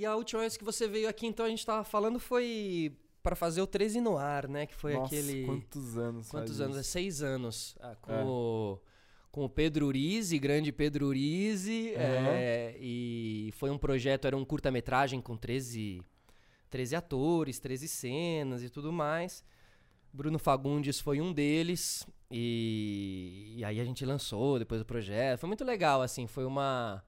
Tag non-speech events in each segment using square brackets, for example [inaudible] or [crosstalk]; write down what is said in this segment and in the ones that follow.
E a última vez que você veio aqui, então, a gente tava falando foi para fazer o 13 no ar, né? Que foi Nossa, aquele. quantos anos Quantos anos? É isso? seis anos. ah, com, É. o, com o Pedro Urize, grande Pedro Urize. é, e foi um projeto, era um curta-metragem com 13, 13 atores, 13 cenas e tudo mais. Bruno Fagundes foi um deles. E, e aí a gente lançou depois o projeto. Foi muito legal, assim. Foi uma.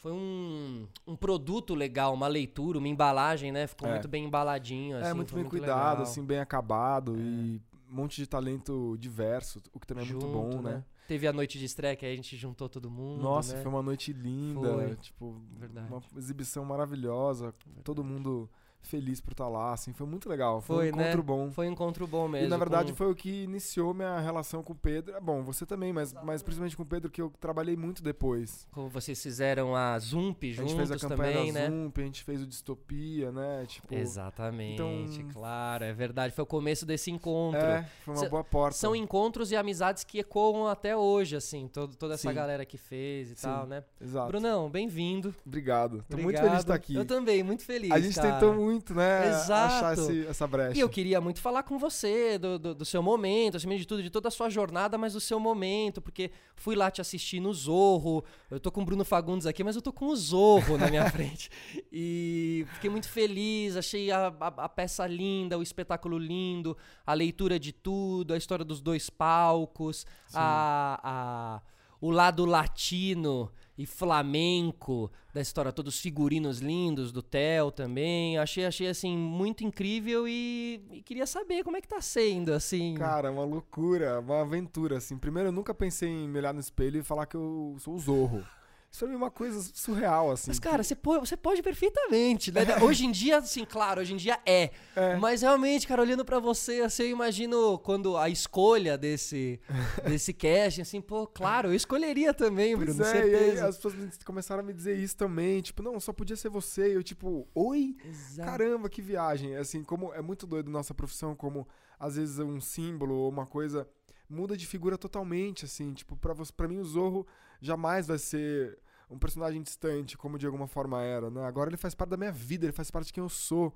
Foi um, um produto legal, uma leitura, uma embalagem, né? Ficou É. muito bem embaladinho. É, assim, muito foi bem cuidado, legal. assim, bem acabado e um monte de talento diverso, o que também é muito Junto, bom, né? Teve a noite de estreia que aí a gente juntou todo mundo. Nossa, né? foi uma noite linda, Foi. tipo, Verdade. uma exibição maravilhosa, todo mundo feliz por estar lá, assim, foi muito legal, foi, Foi, um encontro né? bom. Foi um encontro bom mesmo. E na verdade com- foi o que iniciou minha relação com o Pedro. É bom, você também, mas, mas principalmente com o Pedro, que eu trabalhei muito depois. Como vocês fizeram a Zump a gente juntos fez a campanha também, da né? Zump, a gente fez o Distopia, né? Tipo, Exatamente, Então- claro, é verdade. Foi o começo desse encontro. é, foi uma Cê- boa porta. São encontros e amizades que ecoam até hoje, assim, todo, toda essa Sim. galera que fez e Sim, tal, né? Exato. Brunão, bem-vindo. Obrigado. Tô muito Obrigado. feliz de estar aqui. Eu também, muito feliz. A gente cara. tentou muito, né? Exato. Achar esse- essa brecha. E eu queria muito falar com você do, do, do seu momento, acima de tudo, de toda a sua jornada, mas do seu momento, porque fui lá te assistir no Zorro. Eu tô com o Bruno Fagundes aqui, mas eu tô com o Zorro na minha [laughs] frente. E fiquei muito feliz, achei a, a, a peça linda, o espetáculo lindo, a leitura de tudo, a história dos dois palcos, a, a, o lado latino e flamenco da história toda, os figurinos lindos do Theo também. Achei, achei assim, muito incrível e, e queria saber como é que tá sendo, assim. Cara, uma loucura, uma aventura, assim. Primeiro, eu nunca pensei em me olhar no espelho e falar que eu sou o Zorro. Isso é uma coisa surreal, assim. Mas, cara, você pode, você pode perfeitamente, né? Hoje em dia, assim, claro, hoje em dia é. É. Mas realmente, cara, olhando pra você, assim, eu imagino quando a escolha desse, [laughs] desse casting, assim, pô, claro, eu escolheria também, Pois Bruno, é, e aí certeza. as pessoas me- começaram a me dizer isso também. Tipo, não, só podia ser você. E eu, tipo, oi? Exato. Caramba, que viagem. Assim, como é muito doido nossa profissão, como às vezes um símbolo ou uma coisa muda de figura totalmente, assim. Tipo, pra, você, pra mim o Zorro jamais vai ser um personagem distante, como de alguma forma era, né? Agora ele faz parte da minha vida, ele faz parte de quem eu sou.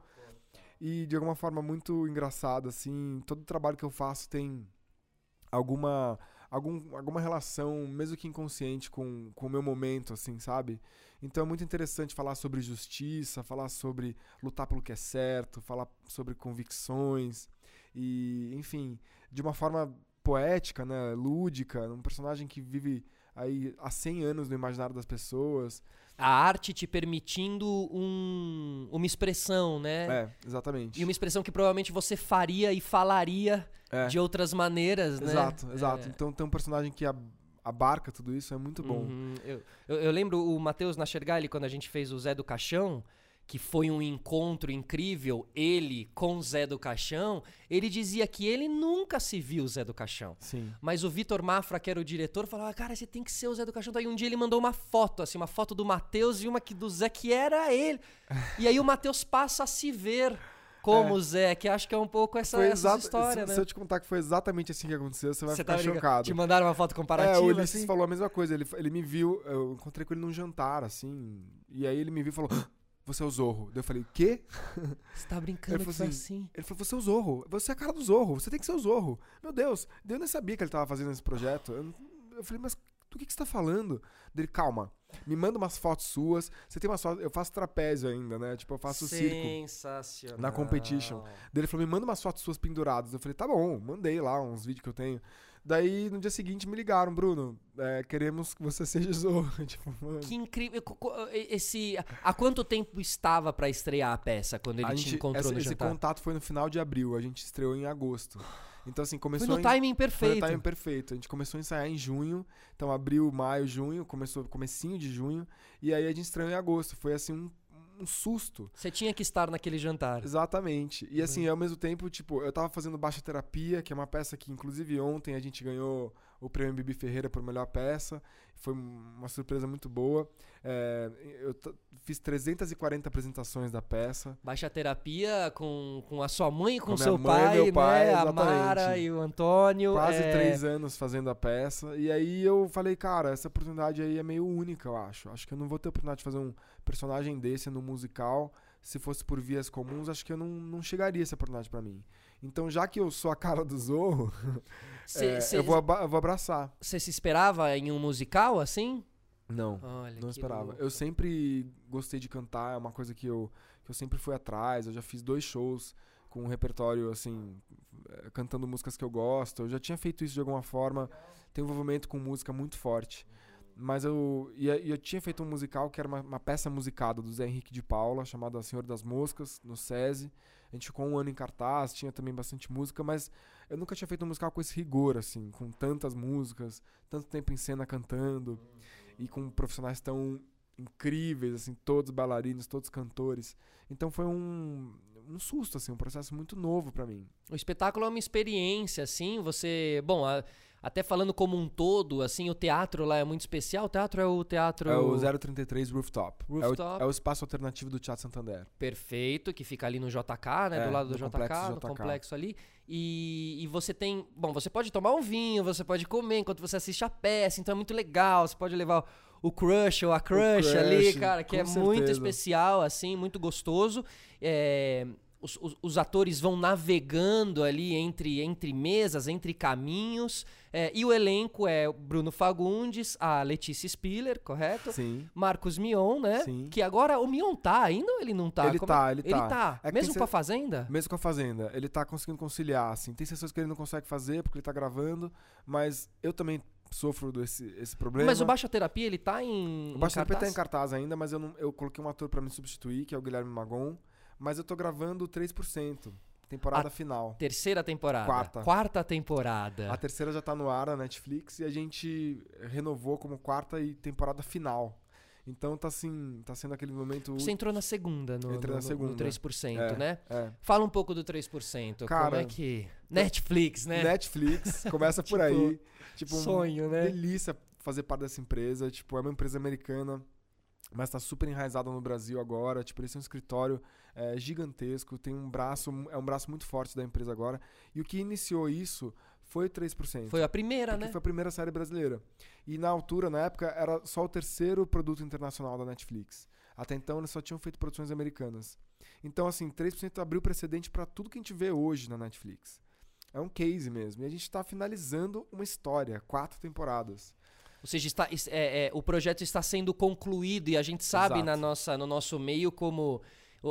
E de alguma forma muito engraçada, assim. Todo trabalho que eu faço tem alguma algum, alguma relação, mesmo que inconsciente, com, com o meu momento, assim, sabe? Então é muito interessante falar sobre justiça, falar sobre lutar pelo que é certo, falar sobre convicções e, enfim, de uma forma poética, né, lúdica, um personagem que vive aí há 100 anos no imaginário das pessoas. A arte te permitindo um, uma expressão, né? É, exatamente. E uma expressão que provavelmente você faria e falaria É, de outras maneiras, né? exato, exato. É. Então tem um personagem que ab- abarca tudo isso, é muito bom. Uhum. Eu, eu, eu lembro o Matheus Nachergali, quando a gente fez o Zé do Caixão, que foi um encontro incrível, ele com o Zé do Caixão, ele dizia que ele nunca se viu o Zé do Caixão. Sim. Mas o Vitor Mafra, que era o diretor, falava, cara, você tem que ser o Zé do Caixão. Daí um dia ele mandou uma foto, assim, uma foto do Matheus e uma que do Zé, que era ele. [laughs] e aí o Matheus passa a se ver como É. o Zé, que acho que é um pouco essa, essa exato, história, se, né? se eu te contar que foi exatamente assim que aconteceu, você vai Você ficar tá chocado. Te mandaram uma foto comparativa, É, o Ulisses assim? falou a mesma coisa. Ele, ele me viu, eu encontrei com ele num jantar, assim. E aí ele me viu e falou: "Ah, Você é o Zorro. Daí eu falei: Quê? [laughs] Você tá brincando Ele que assim, assim? Ele falou: Você é o Zorro. Você é a cara do Zorro. Você tem que ser o Zorro. Meu Deus. Daí eu nem sabia que ele tava fazendo esse projeto. Eu, eu falei: Mas do que, que você tá falando? Dele, calma. Me manda umas fotos suas. Você tem umas fotos. Eu faço trapézio ainda, né? Tipo, eu faço circo. Sensacional. na competition. Daí ele falou, me manda umas fotos suas penduradas. Eu falei, tá bom, mandei lá uns vídeos que eu tenho. Daí no dia seguinte me ligaram, Bruno, é, queremos que você [laughs] seja Zorro. tipo, mano. Que incrível. Esse, há quanto tempo estava pra estrear a peça quando ele A te gente- encontrou essa- no esse jantar? contato foi no final de abril, a gente estreou em agosto. Então assim, Foi começou no em, timing foi perfeito. no timing perfeito. A gente começou a ensaiar em junho, então abril, maio, junho, começou comecinho de junho, e aí a gente estreou em agosto. Foi assim um, um susto. Você tinha que estar naquele jantar. Exatamente. E assim, ao mesmo tempo, tipo, eu tava fazendo Baixa Terapia, que é uma peça que, inclusive, ontem a gente ganhou o prêmio Bibi Ferreira por melhor peça. foi uma surpresa muito boa. É, eu fiz 340 apresentações da peça. Baixa terapia com, com a sua mãe e com, Com seu mãe pai, meu pai, né? A. Mara e o Antônio. Quase é, três anos fazendo a peça. E aí eu falei, cara, essa oportunidade aí é meio única, eu acho. Acho que eu não vou ter oportunidade de fazer um personagem desse no musical. Se fosse por vias comuns, acho que eu não, não chegaria essa oportunidade pra mim. Então, já que eu sou a cara do Zorro, [laughs] Cê, é, cê- eu, vou, eu vou abraçar. cê se esperava em um musical assim? Não. Olha, Não esperava. louco. Eu sempre gostei de cantar, é uma coisa que eu, que eu sempre fui atrás. Eu já fiz dois shows com um repertório, assim, eh, cantando músicas que eu gosto. Eu já tinha feito isso de alguma forma. Tenho um envolvimento com música muito forte. Mas eu, e e eu tinha feito um musical que era uma, uma peça musicada do Zé Henrique de Paula, chamada Senhor das Moscas, no SESI. A gente ficou um ano em cartaz, tinha também bastante música, mas eu nunca tinha feito um musical com esse rigor, assim, com tantas músicas, tanto tempo em cena cantando e com profissionais tão incríveis, assim, todos bailarinos, todos cantores. Então foi um, um susto, assim, um processo muito novo pra mim. O espetáculo é uma experiência, assim, você... Bom, a- até falando como um todo, assim, o teatro lá é muito especial. O teatro é o teatro... É o 033 Rooftop. Rooftop. É, o, é o espaço alternativo do Teatro Santander. Perfeito, que fica ali no JK, né? É, do lado do JK, complexo no JK. complexo ali. E, e você tem. Bom, você pode tomar um vinho, você pode comer enquanto você assiste a peça, então é muito legal. Você pode levar o crush ou a crush, crush, ali, cara, que é muito certeza. especial, assim, muito gostoso. É, os, os- os atores vão navegando ali entre, entre mesas, entre caminhos. é, e o elenco é Bruno Fagundes, a Letícia Spiller, correto? Sim. Marcos Mion, né? Sim. Que agora o Mion tá ainda ou ele não tá? Ele Como- tá, ele Ele tá. tá. É Mesmo com a Fazenda? Mesmo com a Fazenda, ele tá conseguindo conciliar, assim. Tem sessões que ele não consegue fazer porque ele tá gravando, mas eu também sofro desse esse problema. Mas o Baixa Terapia, ele tá em. O Baixa em Terapia tá em cartaz ainda, mas eu, não, eu coloquei um ator pra me substituir, que é o Guilherme Magon. Mas eu tô gravando 3%, temporada A- final. Terceira temporada. Quarta. Quarta temporada. A terceira já tá no ar na Netflix e a gente renovou como quarta e temporada final. Então tá assim, tá sendo aquele momento. Você entrou na segunda, no, Entrei no, na segunda. no 3%, É, né? É. Fala um pouco do 3%. Como Cara, é que. Netflix, né? Netflix, [laughs] começa por Tipo, aí. Tipo, um- Sonho, né? delícia fazer parte dessa empresa. Tipo, é uma empresa americana, mas tá super enraizada no Brasil agora. Tipo, eles têm um escritório é, gigantesco, tem um braço, é um braço muito forte da empresa agora. E o que iniciou isso foi o 3%. Foi a primeira, né? foi a primeira série brasileira. E na altura, na época, era só o terceiro produto internacional da Netflix. Até então, eles só tinham feito produções americanas. Então, assim, 3% abriu precedente para tudo que a gente vê hoje na Netflix. É um case mesmo. E a gente tá finalizando uma história, quatro temporadas. Ou seja, está, é, é, o projeto está sendo concluído e a gente sabe Exato. na nossa, no nosso meio como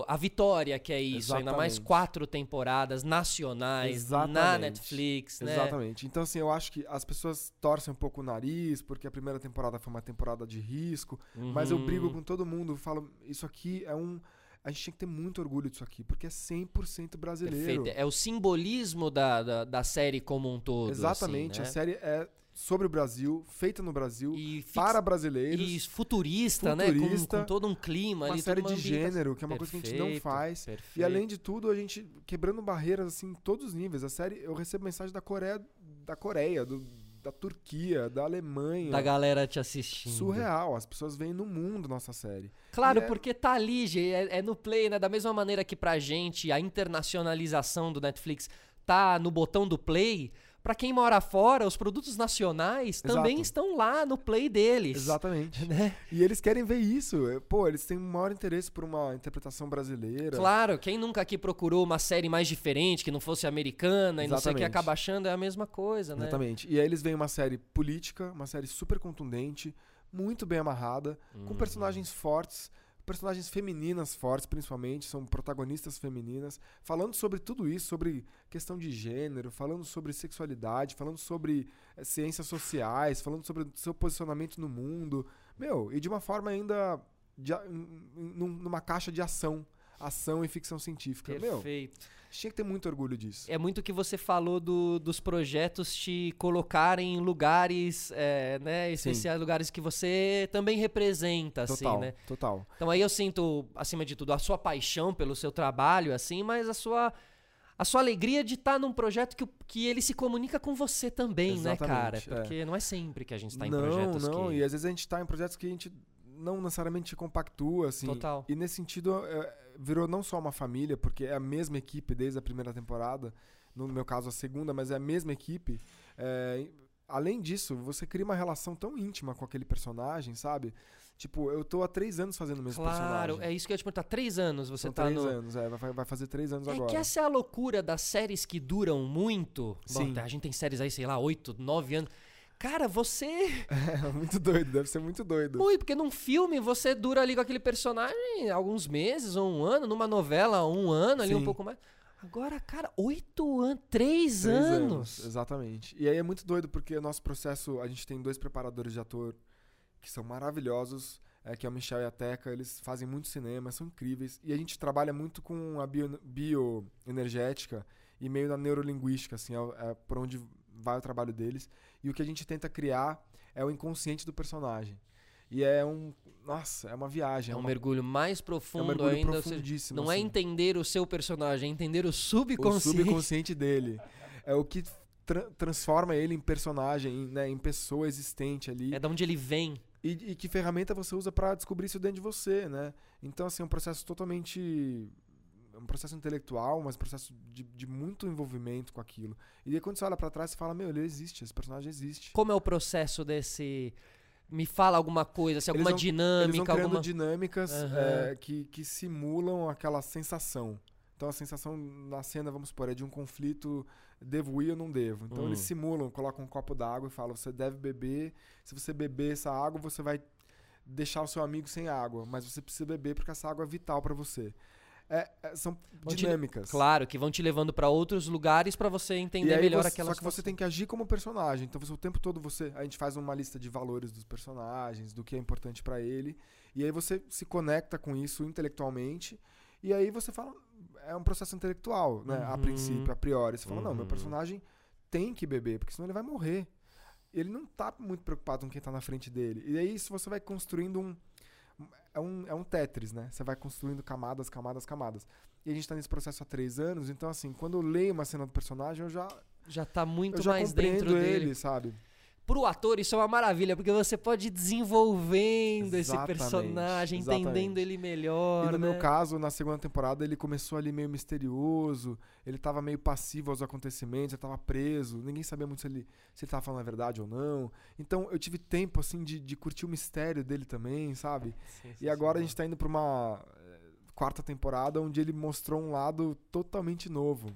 a vitória que é isso. Ainda mais Exatamente. quatro temporadas nacionais na Exatamente. Netflix, né? Exatamente. Então, assim, eu acho que as pessoas torcem um pouco o nariz, porque a primeira temporada foi uma temporada de risco. Mas eu Uhum. brigo com todo mundo, falo, isso aqui é um. A gente tinha que ter muito orgulho disso aqui, porque é 100% brasileiro. Perfeito. É o simbolismo da, da, da série como um todo. Exatamente. assim, A série é sobre o Brasil, feita no Brasil, fix- para brasileiros. E futurista, né? Com- Futurista, Com, todo um clima uma ali. série de gênero, que é uma coisa que a gente não Perfeito, faz. perfeito. E além de tudo, a gente quebrando barreiras assim em todos os níveis. A série, eu recebo mensagem da Coreia, da Coreia, do- da Turquia, da Alemanha. Da galera te assistindo. Surreal. As pessoas veem no mundo nossa série. Claro, é- porque tá ali, é, é no play, né? Da mesma maneira que pra gente a internacionalização do Netflix tá no botão do play, pra quem mora fora, os produtos nacionais também Exato. estão lá no play deles. Exatamente. [laughs] Né? E eles querem ver isso. É, Pô, eles têm um maior interesse por uma interpretação brasileira. Claro, quem nunca aqui procurou uma série mais diferente, que não fosse americana e não sei o que, Exatamente. acaba achando é a mesma coisa, né? Exatamente. E aí eles veem uma série política, uma série super contundente, muito bem amarrada, Uhum. com personagens fortes, personagens femininas fortes, principalmente, são protagonistas femininas, falando sobre tudo isso, sobre questão de gênero, falando sobre sexualidade, falando sobre eh, ciências sociais, falando sobre seu posicionamento no mundo. Meu, e de uma forma ainda de numa caixa de ação, ação e ficção científica. Meu, Perfeito. tinha que ter muito orgulho disso. É muito o que você falou do- dos projetos te colocarem em lugares, é, né, especiais, lugares que você também representa, assim, Total, né? total. Então aí eu sinto, acima de tudo, a sua paixão pelo seu trabalho, assim, mas a sua a sua alegria de estar num projeto que, que ele se comunica com você também, né, cara? Exatamente, é. Porque não é sempre que a gente tá em não, projetos não, que... e às vezes a gente tá em projetos que a gente não necessariamente compactua, assim. Total. E nesse sentido, é, virou não só uma família, porque é a mesma equipe desde a primeira temporada, no meu caso a segunda, mas é a mesma equipe. É, além disso, você cria uma relação tão íntima com aquele personagem, sabe? Tipo, eu tô há três anos fazendo o mesmo Claro, personagem. é isso que eu ia te perguntar. Três anos você São tá três no... anos, é, vai, vai fazer três anos É agora. que essa é a loucura das séries que duram muito. Bom, Sim. a gente tem séries aí, sei lá, oito, nove anos. Cara, você. É [laughs] muito doido, deve ser muito doido. Muito, porque num filme você dura ali com aquele personagem alguns meses ou um ano, numa novela, um ano, ali um Sim. pouco mais. Agora, cara, oito anos, três, Três anos. Exatamente. E aí é muito doido porque o nosso processo, a gente tem dois preparadores de ator que são maravilhosos, é, que é o Michel e a Teca, eles fazem muito cinema, são incríveis. E a gente trabalha muito com a bio- bioenergética e meio na neurolinguística, assim, é, é por onde vai o trabalho deles. E o que a gente tenta criar é o inconsciente do personagem. E é um. Nossa, é uma viagem. É um uma, mergulho mais é um profundo mergulho ainda. profundíssimo. não é assim. entender o seu personagem, é entender o o subconsciente. subconsciente dele. É o que tra- transforma ele em personagem, em, né, em pessoa existente ali. É de onde ele vem. E, e que ferramenta você usa pra descobrir isso dentro de você, né? Então, assim, é um processo totalmente. Um processo intelectual, mas um processo de, de muito envolvimento com aquilo. E aí, quando você olha pra trás, você fala: Meu, ele existe, esse personagem existe. Como é o processo desse. Me fala alguma coisa, se Eles alguma vão- Eles vão dinâmica, alguma. dinâmicas Aham. é, que, que simulam aquela sensação. Então a sensação na cena, vamos supor, é de um conflito, devo ir ou não devo. Então Hum. eles simulam, colocam um copo d'água e falam, você deve beber, se você beber essa água, você vai deixar o seu amigo sem água, mas você precisa beber porque essa água é vital pra você. É, é, são Vão te- dinâmicas. Claro, que vão te levando pra outros lugares pra você entender melhor você- aquela Só que você tem que agir como personagem. Então você, o tempo todo você. A gente faz uma lista de valores dos personagens, do que é importante pra ele. E aí você se conecta com isso intelectualmente. E aí você fala. É um processo intelectual, né? A Uhum. princípio, a priori. Você fala, não, meu Uhum. personagem tem que beber, porque senão ele vai morrer. Ele não tá muito preocupado com quem tá na frente dele. E aí isso você vai construindo um. É um, é um Tetris, né? Você vai construindo camadas, camadas, camadas. E a gente tá nesse processo há três anos, então assim, quando eu leio uma cena do personagem, eu já, Já tá muito já mais dentro ele, dele. sabe? Pro ator, isso é uma maravilha, porque você pode ir desenvolvendo esse Exatamente, personagem, exatamente. entendendo ele melhor. e no né? meu caso, na segunda temporada, ele começou ali meio misterioso, ele tava meio passivo aos acontecimentos, ele tava preso, ninguém sabia muito se ele, se ele tava falando a verdade ou não. Então eu tive tempo, assim, de, de curtir o mistério dele também, sabe? E agora a gente tá indo pra uma eh, quarta temporada onde ele mostrou um lado totalmente novo.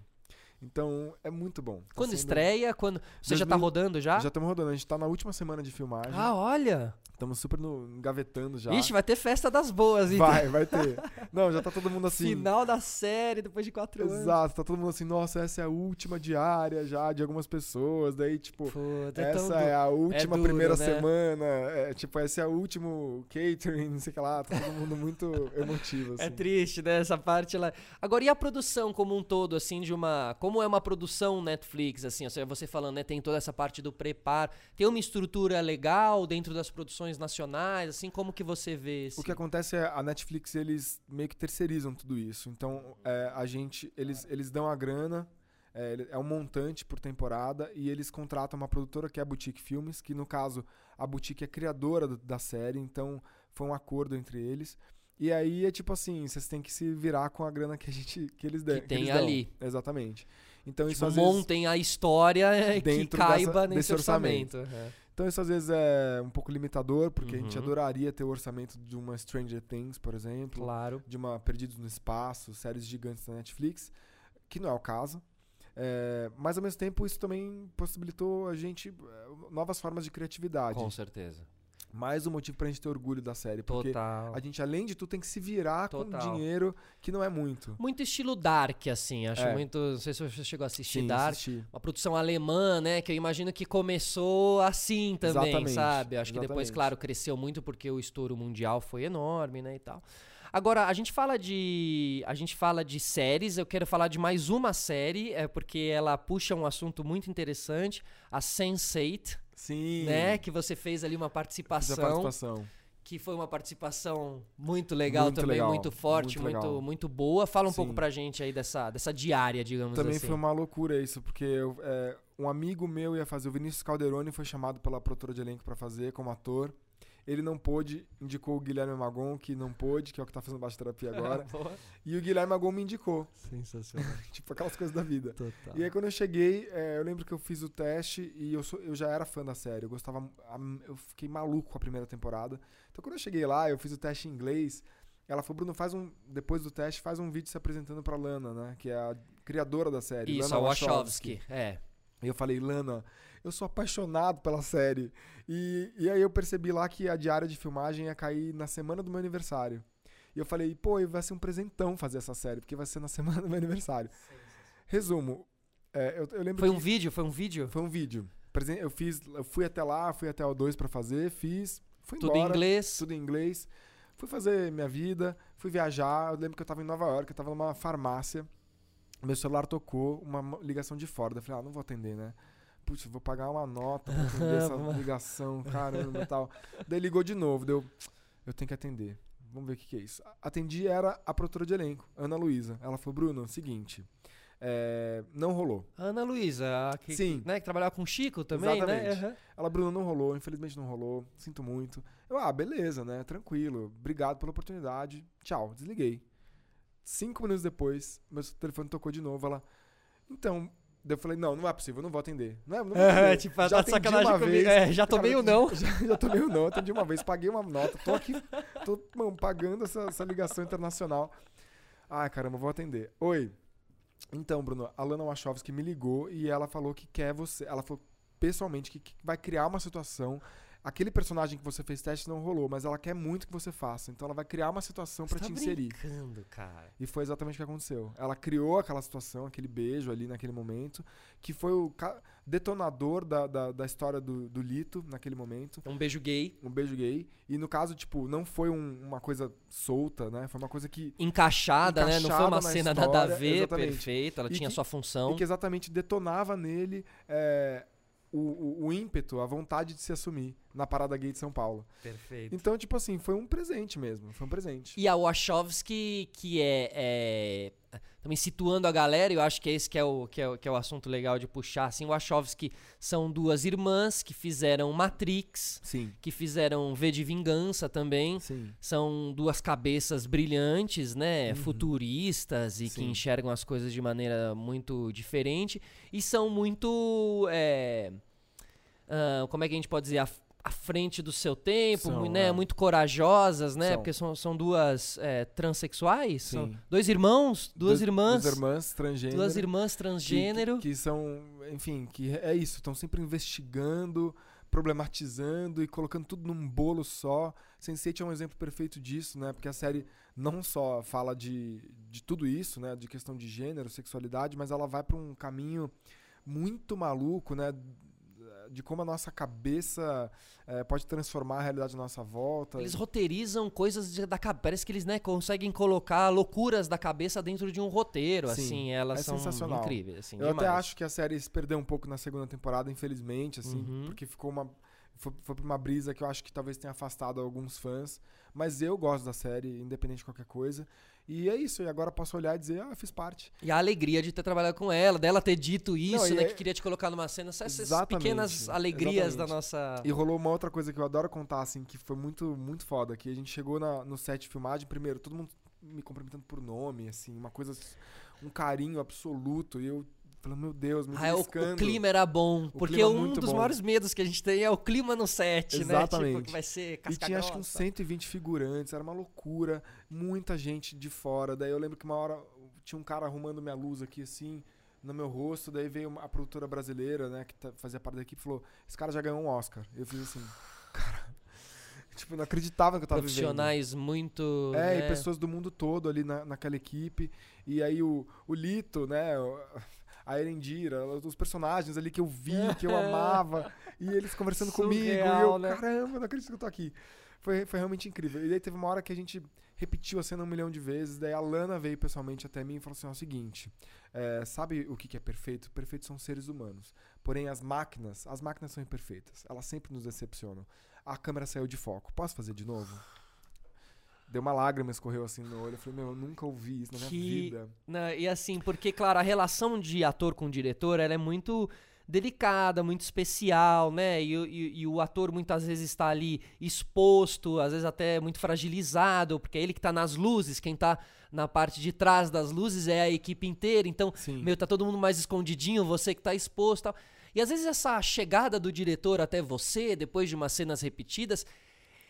Então é muito bom. Tá Quando sendo- estreia, quando. Você já tá 2000 rodando já? Já estamos rodando, a gente tá na última semana de filmagem. Ah, olha! Estamos super no, engavetando já. Ixi, vai ter festa das boas, então. vai, vai ter. Não, já tá todo mundo assim. Final da série, depois de quatro anos. Exato, tá todo mundo assim, nossa, essa é a última diária já de algumas pessoas. Daí, tipo, Puta, é tão essa du- é a última duro, primeira né? semana. É, tipo, esse é o último catering, [laughs] não sei o que lá. Tá todo mundo muito emotivo, assim. É triste, né? Essa parte lá. Agora, e a produção como um todo, assim, de uma. Como é uma produção Netflix, assim? Ou seja, você falando, né? Tem toda essa parte do preparo. Tem uma estrutura legal dentro das produções nacionais, assim? Como que você vê esse. O que acontece é a Netflix eles meio que terceirizam tudo isso. Então é, a gente eles, eles dão a grana é, é um montante por temporada e eles contratam uma produtora que é a Boutique Filmes, que no caso a Boutique é criadora do- da série, então foi um acordo entre eles. E aí é tipo assim, vocês têm que se virar com a grana que a gente que eles dão. Que tem dão. ali. Exatamente. Então Tipo, montem a história eh, que caiba dessa- nesse orçamento. orçamento. É. Então isso às vezes é um pouco limitador, porque a gente Uhum. adoraria ter o orçamento de uma Stranger Things, por exemplo Claro. de uma Perdidos no Espaço, séries gigantes da Netflix, que não é o caso. É, mas ao mesmo tempo isso também possibilitou a gente é, novas formas de criatividade. Com certeza. Mais um motivo pra gente ter orgulho da série, porque Total. a gente além de tudo tem que se virar Total. com dinheiro que não é muito. Muito estilo Dark, assim. Acho É. muito. Não sei se você chegou a assistir Sim, Dark. assisti. Uma produção alemã, né? Que eu imagino que começou assim também, Exatamente, sabe? Acho que depois, exatamente. claro, cresceu muito porque o estouro mundial foi enorme, né? E tal. Agora, a gente fala de. A gente fala de séries, eu quero falar de mais uma série, é porque ela puxa um assunto muito interessante, a Sense8, Sim. né? Que você fez ali uma Fiz a participação. participação. que foi uma participação muito legal Muito também, legal, muito forte, muito muito, muito, boa. Fala um pouco Sim. pra gente aí dessa, dessa diária, digamos Também assim. foi uma loucura isso, porque eu, é, um amigo meu ia fazer, o Vinícius Calderoni foi chamado pela produtora de elenco pra fazer como ator. Ele não pôde, indicou o Guilherme Magon, que não pôde, que é o que tá fazendo baixa terapia [laughs] agora. Boa. e o Guilherme Magon me indicou. Sensacional. [laughs] tipo, aquelas coisas da vida. Total. E aí quando eu cheguei, é, eu lembro que eu fiz o teste e eu, sou- eu já era fã da série. Eu gostava. Eu fiquei maluco com a primeira temporada. Então quando eu cheguei lá, eu fiz o teste em inglês. Ela falou, Bruno, faz um. Depois do teste, faz um vídeo se apresentando pra Lana, né? Que é a criadora da série. Isso, Lana a Wachowski. É. E eu falei, Lana, eu sou apaixonado pela série. E, e aí eu percebi lá que a diária de filmagem ia cair na semana do meu aniversário. E eu falei, pô, vai ser um presentão fazer essa série, porque vai ser na [laughs] semana do meu aniversário. Resumo, é, eu, eu lembro Foi que um vídeo? Foi um vídeo? foi um vídeo. Eu fiz, eu fui até lá, fui até o 2 pra fazer, fiz, fui Tudo em embora, inglês. tudo em inglês. Fui fazer minha vida, fui viajar. Eu lembro que eu tava em Nova York, eu tava numa farmácia. Meu celular tocou, uma ligação de fora. Eu falei, ah, não vou atender, né? Putz, vou pagar uma nota pra atender essa ligação, caramba e tal. Daí ligou de novo, deu. Eu tenho que atender. Vamos ver o que, que é isso. Atendi era a produtora de elenco, Ana Luísa. Ela falou, Bruno, seguinte. é, não rolou. Ana Luísa, que, Sim. né, que trabalhava com o Chico também, né? Exatamente. Aham. Ela, Bruno, não rolou, infelizmente não rolou, sinto muito. Eu, ah, beleza, né? Tranquilo, obrigado pela oportunidade, tchau, desliguei. Cinco minutos depois, meu telefone tocou de novo, ela, então, daí eu falei, não, não é possível, eu não vou atender. Não, é- não vou [laughs] É, atender. tipo, tá de atendi sacanagem uma comigo. vez. É, já tomei Cara, o não. Já, já tomei o não, atendi uma vez, paguei uma nota, tô aqui, tô mano, pagando essa, essa ligação internacional. Ai, caramba, vou atender. Oi. Então, Bruno, a Lana Wachowski me ligou e ela falou que quer você. Ela falou pessoalmente que, que vai criar uma situação. Aquele personagem que você fez teste não rolou, mas ela quer muito que você faça. Então ela vai criar uma situação pra Você te tá inserir. brincando, cara. E foi exatamente o que aconteceu. Ela criou aquela situação, aquele beijo ali naquele momento, que foi o detonador da, da, da história do, do Lito naquele momento. Um beijo gay. Um beijo gay. E no caso, tipo, não foi um- uma coisa solta, né? Foi uma coisa que. Encaixada, né? Não foi uma Encaixada na cena nada a história, ver, exatamente. perfeito. Ela E tinha que- sua função. E que exatamente detonava nele é, o, o, o ímpeto, a vontade de se assumir na parada gay de São Paulo. Perfeito. Então, tipo assim, foi um presente mesmo. Foi um presente. E a Wachowski, que é, é, Também situando a galera, eu acho que é esse que é o, que é, o- que é o assunto legal de puxar. Assim, Wachowski são duas irmãs que fizeram Matrix, Sim. que fizeram V de Vingança também. Sim. São duas cabeças brilhantes, né? Futuristas e que Sim. enxergam as coisas de maneira muito diferente. E são muito. é, ah, como é que a gente pode dizer? À, à frente do seu tempo, São, né? é. Muito corajosas, né? São. Porque são, são duas é, transexuais. São Sim. dois irmãos, duas Duas- irmãs. Duas irmãs transgênero. Duas irmãs que- transgênero. Que, que são, enfim, que é isso, estão sempre investigando, problematizando e colocando tudo num bolo só. Sense8 é um exemplo perfeito disso, né? Porque a série não só fala de, de tudo isso, né? De questão de gênero, sexualidade, mas ela vai para um caminho muito maluco, né? De como a nossa cabeça eh, pode transformar a realidade à nossa volta. Eles roteirizam coisas da cabeça. Parece que eles né, conseguem colocar loucuras da cabeça dentro de um roteiro. Sim, assim, elas é são sensacional. incríveis. Assim, Eu até demais. acho que a série se perdeu um pouco na segunda temporada, infelizmente, assim, Uhum. porque ficou uma. Foi, foi pra uma brisa que eu acho que talvez tenha afastado alguns fãs. Mas eu gosto da série, independente de qualquer coisa. E é isso, e agora posso olhar e dizer, ah, fiz parte. E a alegria de ter trabalhado com ela, dela ter dito isso, e né? é- Que queria te colocar numa cena. Essas pequenas alegrias da exatamente. nossa. E rolou uma outra coisa que eu adoro contar, assim, que foi muito, muito foda. Que a gente chegou na- no set de filmagem, primeiro, todo mundo me cumprimentando por nome, assim, uma coisa, um carinho absoluto. E eu falando, meu Deus, me Ah, é, o, o clima era bom. porque clima um dos bom. maiores medos que a gente tem é o clima no set, né? Tipo, Exatamente. que vai ser E tinha acho que uns grossa. 120 figurantes, era uma loucura, muita gente de fora. Daí eu lembro que uma hora tinha um cara arrumando minha luz aqui assim, no meu rosto, daí veio uma- a produtora brasileira, né, que tá- fazia parte da equipe, e falou: "Esse cara já ganhou um Oscar". Eu fiz assim, [laughs] cara, tipo, não acreditava que eu tava vivendo. Profissionais muito. É, né? e pessoas do mundo todo ali na, naquela equipe. E aí o, o Lito, né? A Erendira, os personagens ali que eu vi, que eu [laughs] amava. E eles conversando comigo. E eu, né? caramba, não acredito que eu tô aqui. Foi, foi realmente incrível. E daí teve uma hora que a gente repetiu a cena um milhão de vezes. Daí a Lana veio pessoalmente até mim e falou assim: ó, é o seguinte, é, sabe o que que é perfeito? Perfeitos são seres humanos. Porém, as máquinas, as máquinas são imperfeitas. Elas sempre nos decepcionam. a câmera saiu de foco. Posso fazer de novo? Deu uma lágrima, escorreu assim no olho. Eu falei, meu, eu nunca ouvi isso na minha Que- vida. Né, E assim, porque, claro, a relação de ator com diretor, ela é muito delicada, muito especial, né? E, o- e- e o ator muitas vezes está ali exposto, às vezes até muito fragilizado, porque é ele que tá nas luzes, quem tá na parte de trás das luzes é a equipe inteira. Então, Sim. meu, tá todo mundo mais escondidinho, você que tá exposto e tal. E às vezes essa chegada do diretor até você, depois de umas cenas repetidas,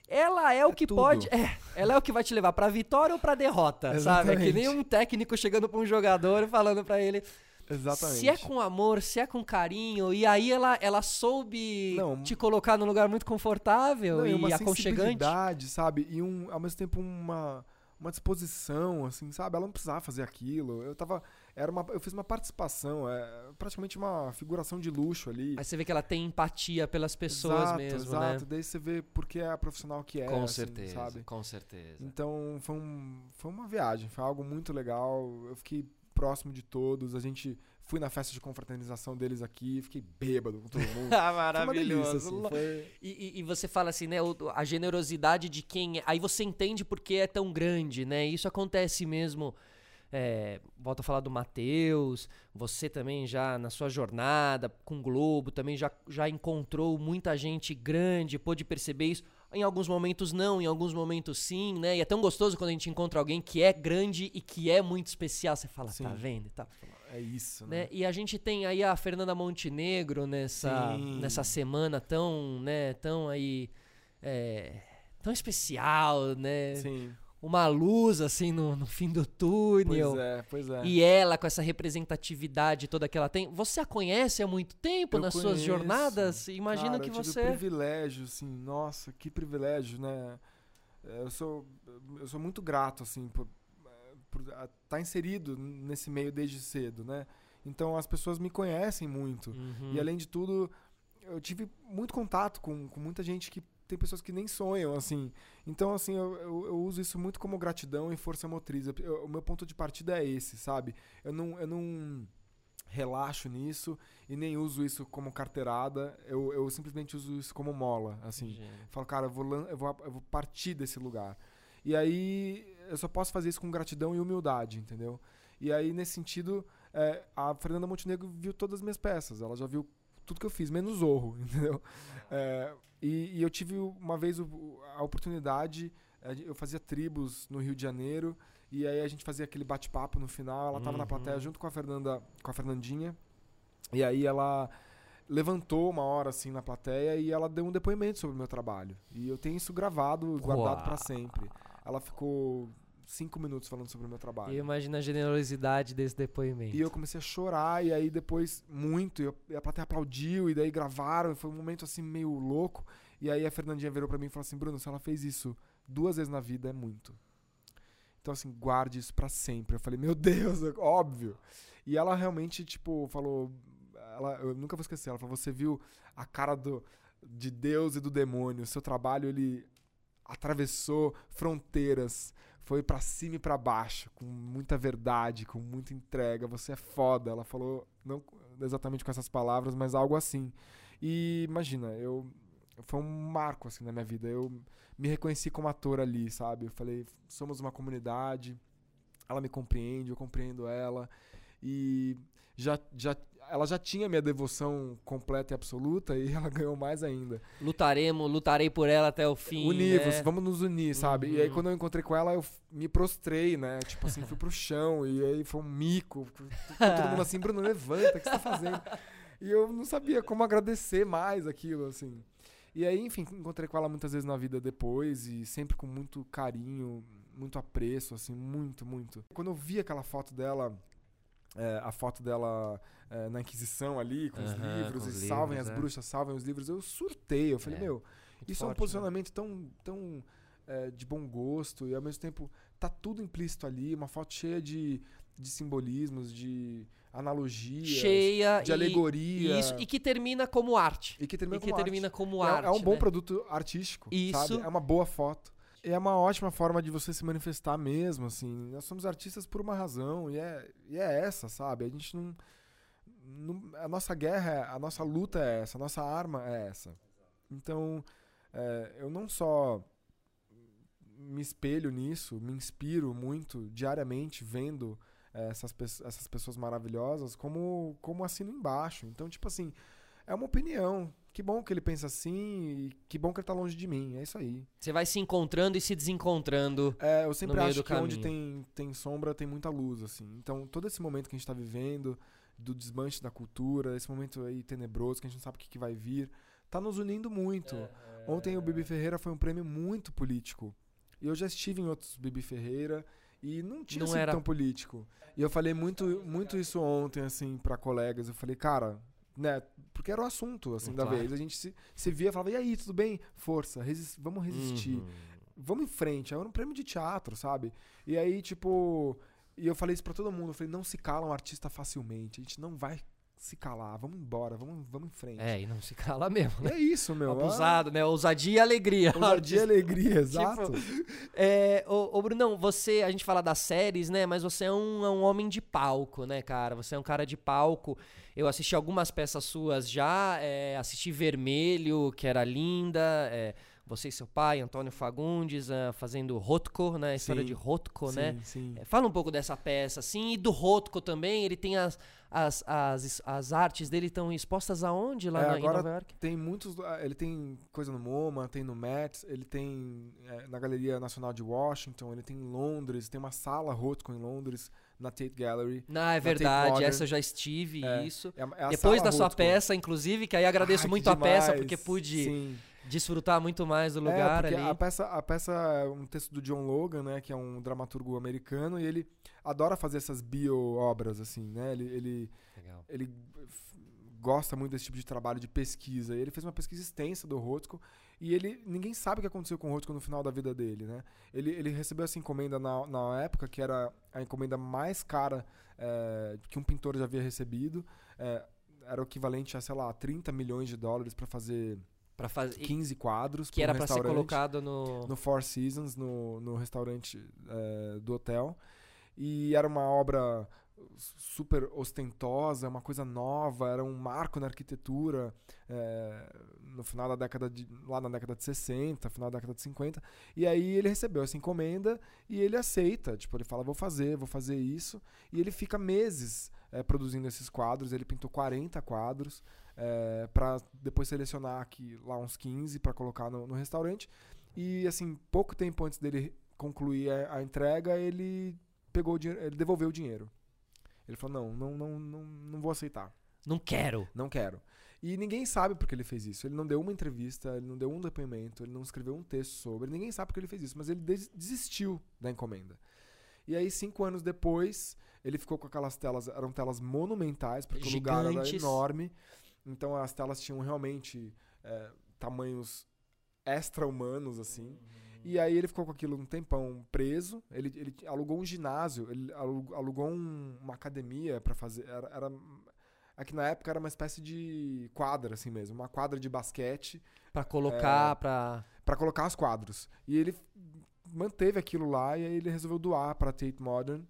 ela é o É que tudo. pode. É, ela é o que vai te levar pra vitória ou pra derrota, sabe? É que nem um técnico chegando pra um jogador e falando pra ele. Exatamente. Se é com amor, se é com carinho, e aí ela, ela soube Não. te colocar num lugar muito confortável Não, e uma aconchegante. sabe? E um, ao mesmo tempo uma, uma disposição, assim, sabe? Ela não precisava fazer aquilo. Eu tava. Era uma, eu fiz uma participação, é praticamente uma figuração de luxo ali. Aí você vê que ela tem empatia pelas pessoas exato, mesmo, exato. né? Daí você vê porque é a profissional que é, com assim, certeza, sabe? com certeza. Então foi, um, foi uma viagem, foi algo muito legal. Eu fiquei próximo de todos. A gente fui na festa de confraternização deles aqui, fiquei bêbado com todo mundo. [laughs] Ah, uma delícia, maravilhoso. assim, foi- E, e- você fala assim, né? o- A generosidade de quem. é- Aí você entende porque é tão grande, né? Isso acontece mesmo. É, volto a falar do Matheus. Você também já na sua jornada com o Globo também já, já encontrou muita gente grande, pôde perceber isso. Em alguns momentos não, em alguns momentos sim, né? E é tão gostoso quando a gente encontra alguém que é grande e que é muito especial. Você fala, Sim. tá vendo tal É isso, né? né? E a gente tem aí a Fernanda Montenegro nessa, Sim. nessa semana tão, né, tão aí é, tão especial, né? Sim. Uma luz assim no, no fim do túnel. Pois é, pois é. E ela com essa representatividade toda que ela tem. Você a conhece há muito tempo Eu nas suas conheço. jornadas? Imagino Cara, que eu tive você privilégio, assim, nossa, que privilégio, né? É, Eu sou, eu sou muito grato, assim, por estar inserido nesse meio desde cedo, né? Então as pessoas me conhecem muito. Uhum. E além de tudo, eu tive muito contato com, com muita gente que tem pessoas que nem sonham, assim. Então, assim, eu, eu, eu uso isso muito como gratidão e força motriz. Eu- o meu ponto de partida é esse, sabe? Eu não, eu não relaxo nisso e nem uso isso como carteirada. Eu, eu simplesmente uso isso como mola, assim. Falo, cara, eu vou, eu, vou, eu vou partir desse lugar. E aí eu só posso fazer isso com gratidão e humildade, entendeu? E aí, nesse sentido, é, a Fernanda Montenegro viu todas as minhas peças. Ela já viu tudo que eu fiz, menos Zorro, [laughs] entendeu? É, e, e eu tive uma vez o- a oportunidade, de- eu fazia tribos no Rio de Janeiro, e aí a gente fazia aquele bate-papo no final. Ela tava na Uhum. plateia junto com a Fernanda, com a Fernandinha. E aí ela levantou uma hora assim na plateia e ela deu um depoimento sobre o meu trabalho. E eu tenho isso gravado, guardado pra Uau. sempre. Ela ficou cinco minutos falando sobre o meu trabalho. E imagina a generosidade desse depoimento. E eu comecei a chorar, e aí depois, muito, e eu- e a plateia aplaudiu, e daí gravaram, e foi um momento assim meio louco. E aí a Fernandinha virou pra mim e falou assim: Bruno, se ela fez isso duas vezes na vida, é muito. Então, assim, guarde isso pra sempre. Eu falei, meu Deus, é óbvio. E ela realmente, tipo, falou. Ela, eu nunca vou esquecer, ela falou: você viu a cara do, de Deus e do demônio. O seu trabalho, ele atravessou fronteiras, foi pra cima e pra baixo, com muita verdade, com muita entrega. Você é foda. Ela falou, não exatamente com essas palavras, mas algo assim. E imagina, eu foi um marco assim na minha vida. Eu me reconheci como ator ali, sabe? Eu falei, somos uma comunidade. Ela me compreende, eu compreendo ela. E já, já, ela já tinha minha devoção completa e absoluta e [laughs] ela ganhou mais ainda. Lutaremos, lutarei por ela até o fim. Univos, né? vamos nos unir, sabe? E aí Uhum. quando eu encontrei com ela, eu me prostrei, né? Tipo assim, fui pro chão e aí foi um mico. Todo mundo assim, Bruno, levanta, o que você tá fazendo? [laughs] E eu não sabia como agradecer mais aquilo, assim. E aí, enfim, encontrei com ela muitas vezes na vida depois e sempre com muito carinho, muito apreço, assim, muito, muito. Quando eu vi aquela foto dela, é, a foto dela é, na Inquisição ali, com os livros, com e os salvem livros, as é. bruxas, salvem os livros, eu surtei. Eu falei, É, meu, isso é um forte, né? posicionamento tão, tão é, de bom gosto e ao mesmo tempo tá tudo implícito ali, uma foto cheia de, de simbolismos, de analogias, cheia de e- alegoria. Isso, e que termina como arte. E que termina e que como termina arte. como É- arte. é, um bom né? produto artístico, Isso. sabe? É uma boa foto. É uma ótima forma de você se manifestar mesmo, assim. Nós somos artistas por uma razão e é, e é essa, sabe? A gente não, não- A nossa guerra, a nossa luta é essa, a nossa arma é essa. Então, é, eu não só me espelho nisso, me inspiro muito diariamente vendo é, essas, essas pessoas maravilhosas, como, como assino embaixo. Então, tipo assim, é uma opinião. Que bom que ele pensa assim e que bom que ele tá longe de mim. É isso aí. Você vai se encontrando e se desencontrando. É, eu sempre acho que caminho. onde tem, tem sombra tem muita luz, assim. Então, todo esse momento que a gente tá vivendo, do desmanche da cultura, esse momento aí tenebroso que a gente não sabe o que, que vai vir, tá nos unindo muito. É, é... Ontem o Bibi Ferreira foi um prêmio muito político. E eu já estive em outros Bibi Ferreira e não tinha não sido era... tão político. E eu falei muito, muito isso ontem, assim, para colegas. Eu falei, cara, né? Porque era o assunto, assim, claro. da vez. A gente se, se via e falava, e aí, tudo bem? Força, resist, vamos resistir. Uhum. Vamos em frente. Era um prêmio de teatro, sabe? E aí, tipo. E eu falei isso pra todo mundo. Eu falei, não se cala um artista facilmente. A gente não vai se calar, vamos embora, vamos, vamos em frente. É, e não se cala mesmo, né? É isso, meu. Abusado, ah. né? Ousadia e alegria. Ousadia e alegria, [laughs] exato. tipo, é, ô, ô, Brunão, você, a gente fala das séries, né? Mas você é um, é um homem de palco, né, cara? Você é um cara de palco. Eu assisti algumas peças suas já, é, assisti Vermelho, que era linda, é, você e seu pai, Antônio Fagundes, uh, fazendo Rotko, né? A história sim, de Rotko, né? Sim. É, fala um pouco dessa peça, assim, e do Rotko também. Ele tem as, as, as, as artes dele estão expostas aonde lá é, na, em Nova York? Tem muitos. Ah, ele tem coisa no MoMA, tem no Met, ele tem é, na Galeria Nacional de Washington, ele tem em Londres, tem uma sala Rotko em Londres na Tate Gallery. Não, é verdade, essa eu já estive, é, isso. É, é Depois da sua peça, inclusive, que aí agradeço Ai, muito a peça, porque pude Sim desfrutar muito mais do é, lugar é, ali. A peça, a peça é um texto do John Logan, né, que é um dramaturgo americano, e ele adora fazer essas bio-obras, assim, né? Ele, ele, ele gosta muito desse tipo de trabalho de pesquisa. Ele fez uma pesquisa extensa do Rothko e ele ninguém sabe o que aconteceu com o Rothko no final da vida dele, né? Ele, ele recebeu essa encomenda na, na época que era a encomenda mais cara é, que um pintor já havia recebido. É, era o equivalente a, sei lá, 30 milhões de dólares para fazer para fazer 15 quadros que era para ser colocado no no Four Seasons no, no restaurante é, do hotel. E era uma obra super ostentosa uma coisa nova era um marco na arquitetura é, no final da década de lá na década de 60 final da década de 50 e aí ele recebeu essa encomenda e ele aceita tipo ele fala vou fazer vou fazer isso. E ele fica meses é, produzindo esses quadros ele pintou 40 quadros é, para depois selecionar aqui lá uns 15 para colocar no, no, restaurante. E assim, pouco tempo antes dele concluir a, a entrega, ele pegou o dinheiro, ele devolveu o dinheiro. Ele falou: "Não, não, não, não, não vou aceitar. Não quero. Não quero." E ninguém sabe porque ele fez isso. Ele não deu uma entrevista, ele não deu um depoimento, ele não escreveu um texto sobre. Ninguém sabe porque ele fez isso, mas ele desistiu da encomenda. E aí, cinco anos depois, ele ficou com aquelas telas, eram telas monumentais, porque Gigantes. o lugar era enorme. Então as telas tinham realmente é, tamanhos extra-humanos, assim. Uhum. E aí ele ficou com aquilo um tempão preso. Ele, ele alugou um ginásio, ele alugou um, uma academia para fazer. Era, era, aqui na época era uma espécie de quadra, assim mesmo, uma quadra de basquete. para colocar, é, para para colocar os quadros. E ele manteve aquilo lá e aí ele resolveu doar para Tate Modern.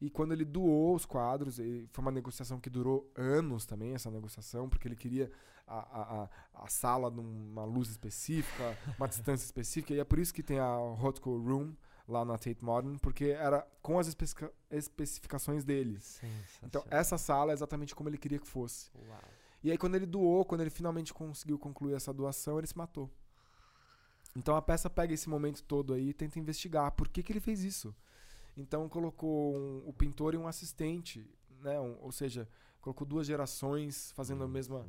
E quando ele doou os quadros, foi uma negociação que durou anos também, essa negociação, porque ele queria a, a, a sala numa luz específica, uma distância [laughs] específica, e é por isso que tem a Hotco Room lá na Tate Modern, porque era com as especifica especificações dele. Então, essa sala é exatamente como ele queria que fosse. Uau. E aí, quando ele doou, quando ele finalmente conseguiu concluir essa doação, ele se matou. Então, a peça pega esse momento todo aí e tenta investigar por que, que ele fez isso. Então colocou um, o pintor e um assistente, né? Um, ou seja, colocou duas gerações fazendo a mesma,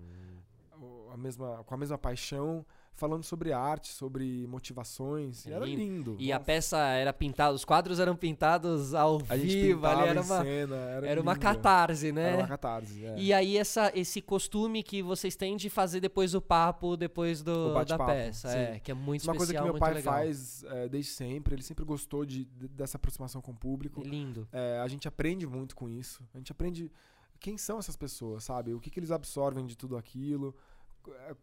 uhum. a mesma, com a mesma paixão, falando sobre arte, sobre motivações. E era lindo. E Nossa. a peça era pintada, os quadros eram pintados ao a vivo, ali era uma, cena, era, era uma catarse, né? Era uma catarse, é. E aí essa, esse costume que vocês têm de fazer depois o papo, depois do, da peça, sim. é, que é muito uma especial, Uma coisa que meu pai legal. faz é, desde sempre, ele sempre gostou de, de dessa aproximação com o público. É lindo. É, a gente aprende muito com isso. A gente aprende quem são essas pessoas, sabe? O que, que eles absorvem de tudo aquilo é,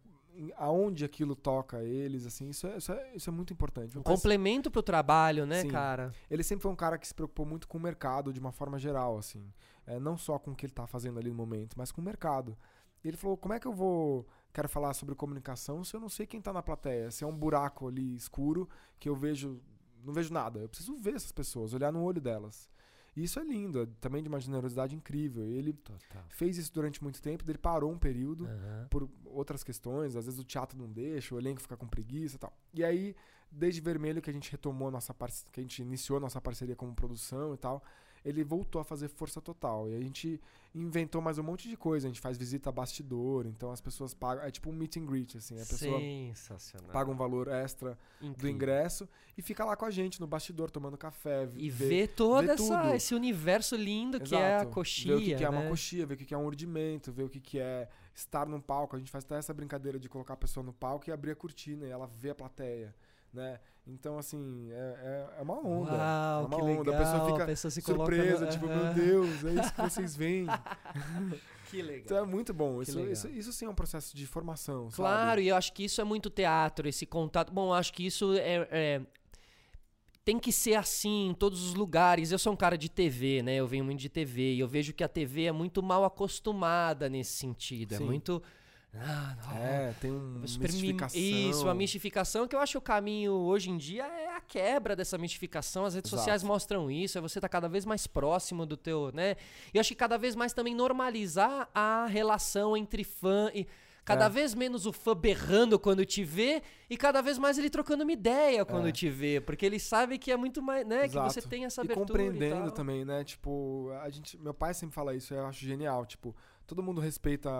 aonde aquilo toca eles, assim, isso é, isso é, isso é muito importante. Um complemento pro trabalho, né, Sim. cara? Ele sempre foi um cara que se preocupou muito com o mercado de uma forma geral, assim. É, não só com o que ele tá fazendo ali no momento, mas com o mercado. E ele falou, como é que eu vou quero falar sobre comunicação se eu não sei quem tá na plateia? Se é um buraco ali escuro que eu vejo, não vejo nada. Eu preciso ver essas pessoas, olhar no olho delas. E isso é lindo, é também de uma generosidade incrível. Ele Total. fez isso durante muito tempo, ele parou um período Aham. por outras questões, às vezes o teatro não deixa, o elenco fica com preguiça e tal. E aí, desde Vermelho que a gente retomou nossa que a gente iniciou nossa parceria como produção e tal, ele voltou a fazer força total. E a gente inventou mais um monte de coisa, a gente faz visita a bastidor, então as pessoas pagam, é tipo um meet and greet assim, a pessoa Sensacional. paga um valor extra do Incrível. ingresso e fica lá com a gente no bastidor tomando café, E vê- ver todo vê essa, esse universo lindo que é a Exato. coxia. Ver o que, que é né? uma coxia, ver o que, que é um urdimento, ver o que, que é estar num palco. A gente faz até essa brincadeira de colocar a pessoa no palco e abrir a cortina e ela vê a plateia, né? Então, assim, é, é, é uma onda. Uau, é uma que onda. legal. A pessoa fica pessoa se surpresa, no- tipo, meu Deus, é isso que vocês veem. [laughs] Que legal. Então é muito bom. Isso, isso, isso sim é um processo de formação, Claro, sabe? e eu acho que isso é muito teatro, esse contato. Bom, eu acho que isso é, é- Tem que ser assim em todos os lugares. Eu sou um cara de TV, né? Eu venho muito de TV e eu vejo que a TV é muito mal acostumada nesse sentido. É Sim. muito. Ah, não. É, tem uma mistificação. Isso, uma mistificação que eu acho que o caminho hoje em dia é a quebra dessa mistificação. As redes Exato. sociais mostram isso, é você tá cada vez mais próximo do teu, né? E eu acho que cada vez mais também normalizar a relação entre fã e cada É. vez menos o fã berrando quando te vê e cada vez mais ele trocando uma ideia quando É. te vê, porque ele sabe que é muito mais, né, que você Exato. tem essa e abertura compreendendo e também, né? Tipo, a gente, meu pai sempre fala isso, eu acho genial. Tipo, todo mundo respeita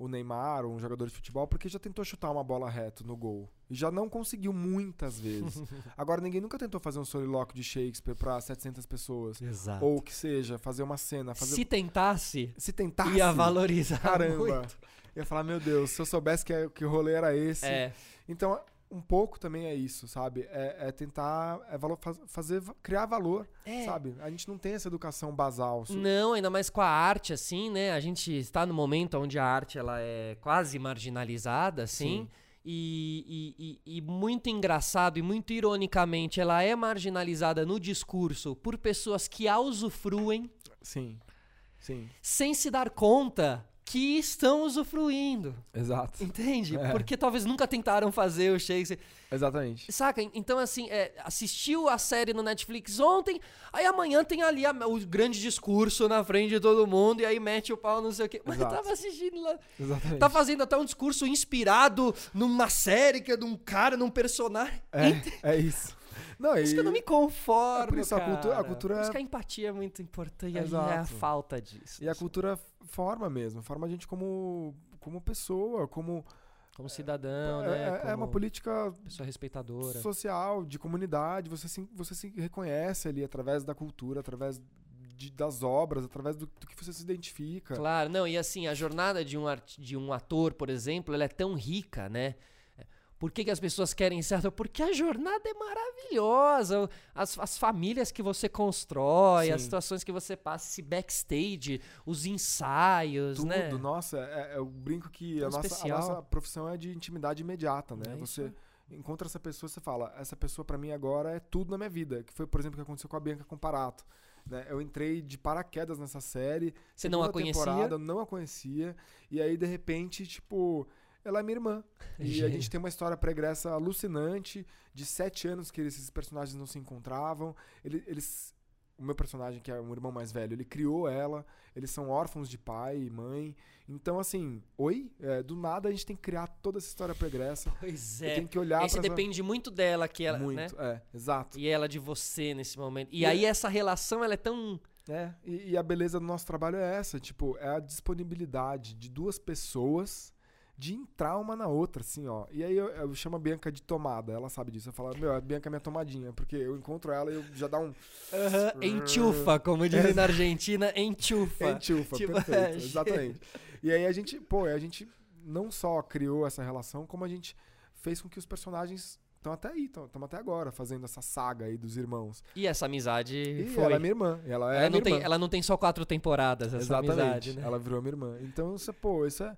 o Neymar, um jogador de futebol, porque já tentou chutar uma bola reto no gol. E já não conseguiu muitas vezes. [laughs] Agora, ninguém nunca tentou fazer um solilóquio de Shakespeare pra 700 pessoas. Exato. Ou que seja, fazer uma cena. Fazer... Se tentasse, Se tentasse. ia valorizar Caramba. muito. Ia falar, meu Deus, se eu soubesse que, é- que rolê era esse. É. Então, um pouco também é isso, sabe? É, é tentar é valo- faz- fazer, criar valor, É. sabe? A gente não tem essa educação basal. Su- Não, ainda mais com a arte, assim, né? A gente está no momento onde a arte ela é quase marginalizada, assim. Sim. E, e- e- e muito engraçado e muito ironicamente, ela é marginalizada no discurso por pessoas que a usufruem Sim. Sim. sem se dar conta que estão usufruindo. Exato. Entende? É. Porque talvez nunca tentaram fazer o Shakespeare. Exatamente. Saca? Então, assim, é, assistiu a série no Netflix ontem, aí amanhã tem ali a- o grande discurso na frente de todo mundo, e aí mete o pau, não sei o quê. Mas Exato. tava assistindo lá. Exatamente. Tá fazendo até um discurso inspirado numa série que é de um cara, num personagem. É, é isso. Não, Por isso e- que eu não me conformo. É por isso a cara. cultura- a cultura Por isso é- que a empatia é muito importante. E a, Exato. é a falta disso. E a cultura forma mesmo, forma a gente como, como pessoa, como. Como cidadão, é, né? é- é uma Como política pessoa respeitadora. social, de comunidade. Você se, você se reconhece ali através da cultura, através de- das obras, através do, do que você se identifica. Claro, não, e assim, a jornada de um, art- de um ator, por exemplo, ela é tão rica, né? Por que, que as pessoas querem ser ator? Porque a jornada é maravilhosa. As, as famílias que você constrói, as Sim. situações que você passa, esse backstage, os ensaios, Tudo, né? nossa, é, é- eu brinco que a nossa, a nossa profissão é de intimidade imediata, né? É isso você encontra essa pessoa, você fala, essa pessoa pra mim agora é tudo na minha vida. Que foi, por exemplo, o que aconteceu com a Bianca Comparato. Né? Eu entrei de paraquedas nessa série. Você não a conhecia? não a conhecia. E aí, de repente, tipo, ela é minha irmã. E a gente tem uma história pregressa alucinante de sete anos que esses personagens não se encontravam. Ele- eles. O meu personagem, que é um irmão mais velho, ele criou ela. Eles são órfãos de pai e mãe. Então, assim, oi? É, do nada a gente tem que criar toda essa história pregressa. Pois é. tenho que olhar você pra essa- depende muito dela, que ela, Muito, né? é, exato. E ela de você nesse momento. E, E aí essa relação, ela é tão... É, e, e a beleza do nosso trabalho é essa, tipo, é a disponibilidade de duas pessoas de entrar uma na outra, assim, ó. E aí eu, eu chamo a Bianca de tomada, ela sabe disso. Eu falo, meu, a Bianca é minha tomadinha, porque eu encontro ela e eu já dá um [laughs] Enchufa, como dizem na Argentina, enchufa. enchufa, Tipo, perfeito, [laughs] é, exatamente. E aí a gente, pô, a gente não só criou essa relação, como a gente fez com que os personagens estão até aí, estão até agora, fazendo essa saga aí dos irmãos. E essa amizade E foi. ela é minha irmã, ela é ela, não minha tem, irmã. ela não tem só quatro temporadas, essa Exatamente. amizade, né? Ela virou minha irmã. Então, isso, é, pô, isso é.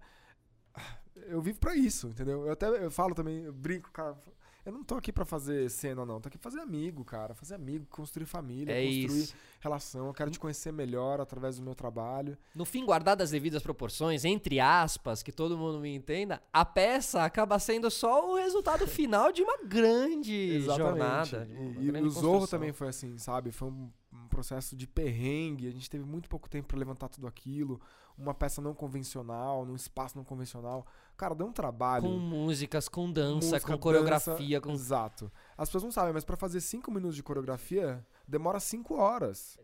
Eu vivo pra isso, entendeu? Eu até eu falo também, eu brinco, cara. Eu não tô aqui pra fazer cena, não. Tô aqui pra fazer amigo, cara. Fazer amigo, construir família, É construir isso. relação. Eu quero te conhecer melhor através do meu trabalho. No fim, guardadas as devidas proporções, entre aspas, que todo mundo me entenda, a peça acaba sendo só o resultado final de uma grande [laughs] jornada. de uma E, e grande o Zorro também foi assim, sabe? Foi um processo de perrengue. A gente teve muito pouco tempo pra levantar tudo aquilo. Uma peça não convencional, num espaço não convencional. Cara, deu um trabalho. Com músicas, com dança, música, com coreografia, dança, com. Exato. As pessoas não sabem, mas pra fazer cinco minutos de coreografia, demora cinco horas.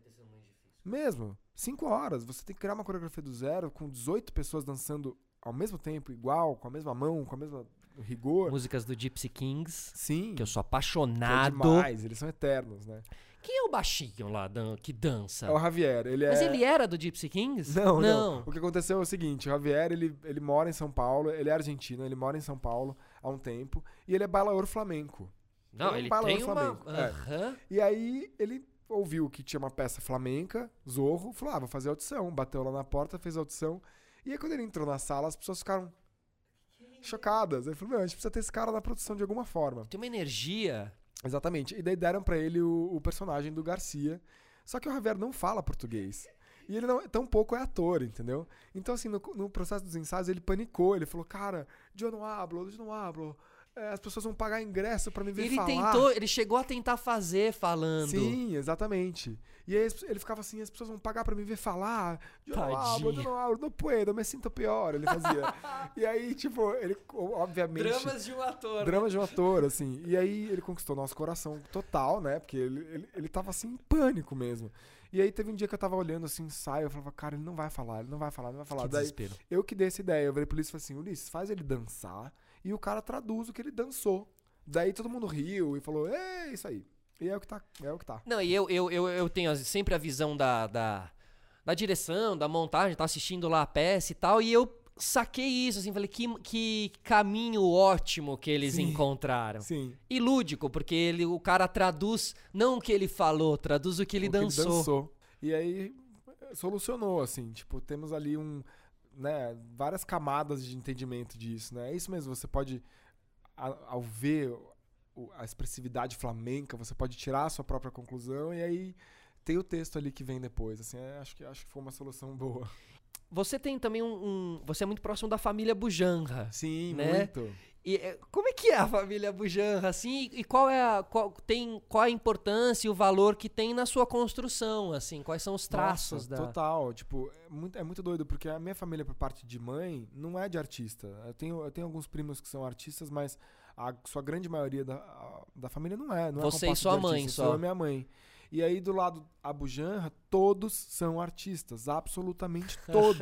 Mesmo. Cinco horas. Você tem que criar uma coreografia do zero com 18 pessoas dançando ao mesmo tempo, igual, com a mesma mão, com a mesma rigor. Músicas do Gypsy Kings, Sim. que eu sou é apaixonado. demais, eles são eternos, né? Quem é o baixinho lá dan- que dança? É o Javier, ele é... Mas ele era do Gypsy Kings? Não, não, O que aconteceu é o seguinte, o Javier, ele, ele mora em São Paulo, ele é argentino, ele mora em São Paulo há um tempo, e ele é bailador flamenco. Não, Ele ele fala tem o uma. Flamengo, é. Aham. E aí ele ouviu que tinha uma peça flamenca, Zorro, falou, ah, vou fazer audição. Bateu lá na porta, fez a audição. E aí quando ele entrou na sala, as pessoas ficaram chocadas. Ele falou, meu, a gente precisa ter esse cara na produção de alguma forma. Tem uma energia. Exatamente. E daí deram pra ele o, o personagem do Garcia. Só que o Javier não fala português. E ele não, tampouco é ator, entendeu? Então, assim, no, no processo dos ensaios, ele panicou. Ele falou, cara, eu não hablo, eu não hablo. É, as pessoas vão pagar ingresso pra me ver Ele falar. tentou, ele chegou a tentar fazer falando. Sim, exatamente. E aí ele ficava assim, as pessoas vão pagar pra me ver falar. Eu não hablo, eu Tadinho. não puedo, me sinto pior, ele fazia. [laughs] e aí, tipo, ele, obviamente... Dramas de um ator. Drama de um ator, assim. E aí ele conquistou nosso coração total, né? Porque ele, ele, ele tava assim em pânico mesmo. E aí teve um dia que eu tava olhando assim, ensaio, eu falava, cara, ele não vai falar, ele não vai falar, ele não vai falar. Que Daí desespero. eu que dei essa ideia, eu virei pro Ulisses e falei assim, Ulisses, faz ele dançar e o cara traduz o que ele dançou. Daí todo mundo riu e falou, é isso aí. E é o que tá, é o que tá. Não, e eu, eu, eu, eu tenho sempre a visão da, da, da direção, da montagem, tá assistindo lá a peça e tal, e eu saquei isso, assim, falei, que, que caminho ótimo que eles Sim. encontraram. Sim. E lúdico, porque ele, o cara traduz não o que ele falou, traduz o que ele o dançou. Que ele dançou. E aí solucionou, assim, tipo, temos ali um, né, várias camadas de entendimento disso, né? É isso mesmo, você pode, ao ver a expressividade flamenca, você pode tirar a sua própria conclusão e aí tem o texto ali que vem depois, assim, é, acho, que, acho que foi uma solução boa. Você tem também um, um- Você é muito próximo da família Bujanra. Sim, Né? muito. E é, como é que é a família Bujanra, assim? E qual é a, qual, tem, qual a importância e o valor que tem na sua construção, assim? Quais são os traços Nossa, da... Total, tipo, é muito, é muito doido, porque a minha família, por parte de mãe, não é de artista. Eu tenho, eu tenho alguns primos que são artistas, mas a sua grande maioria da, a- da família não é. Não Você é e sua mãe só. sou Eu e minha mãe. E aí, do lado Abu Janra, todos são artistas, absolutamente [laughs] todos.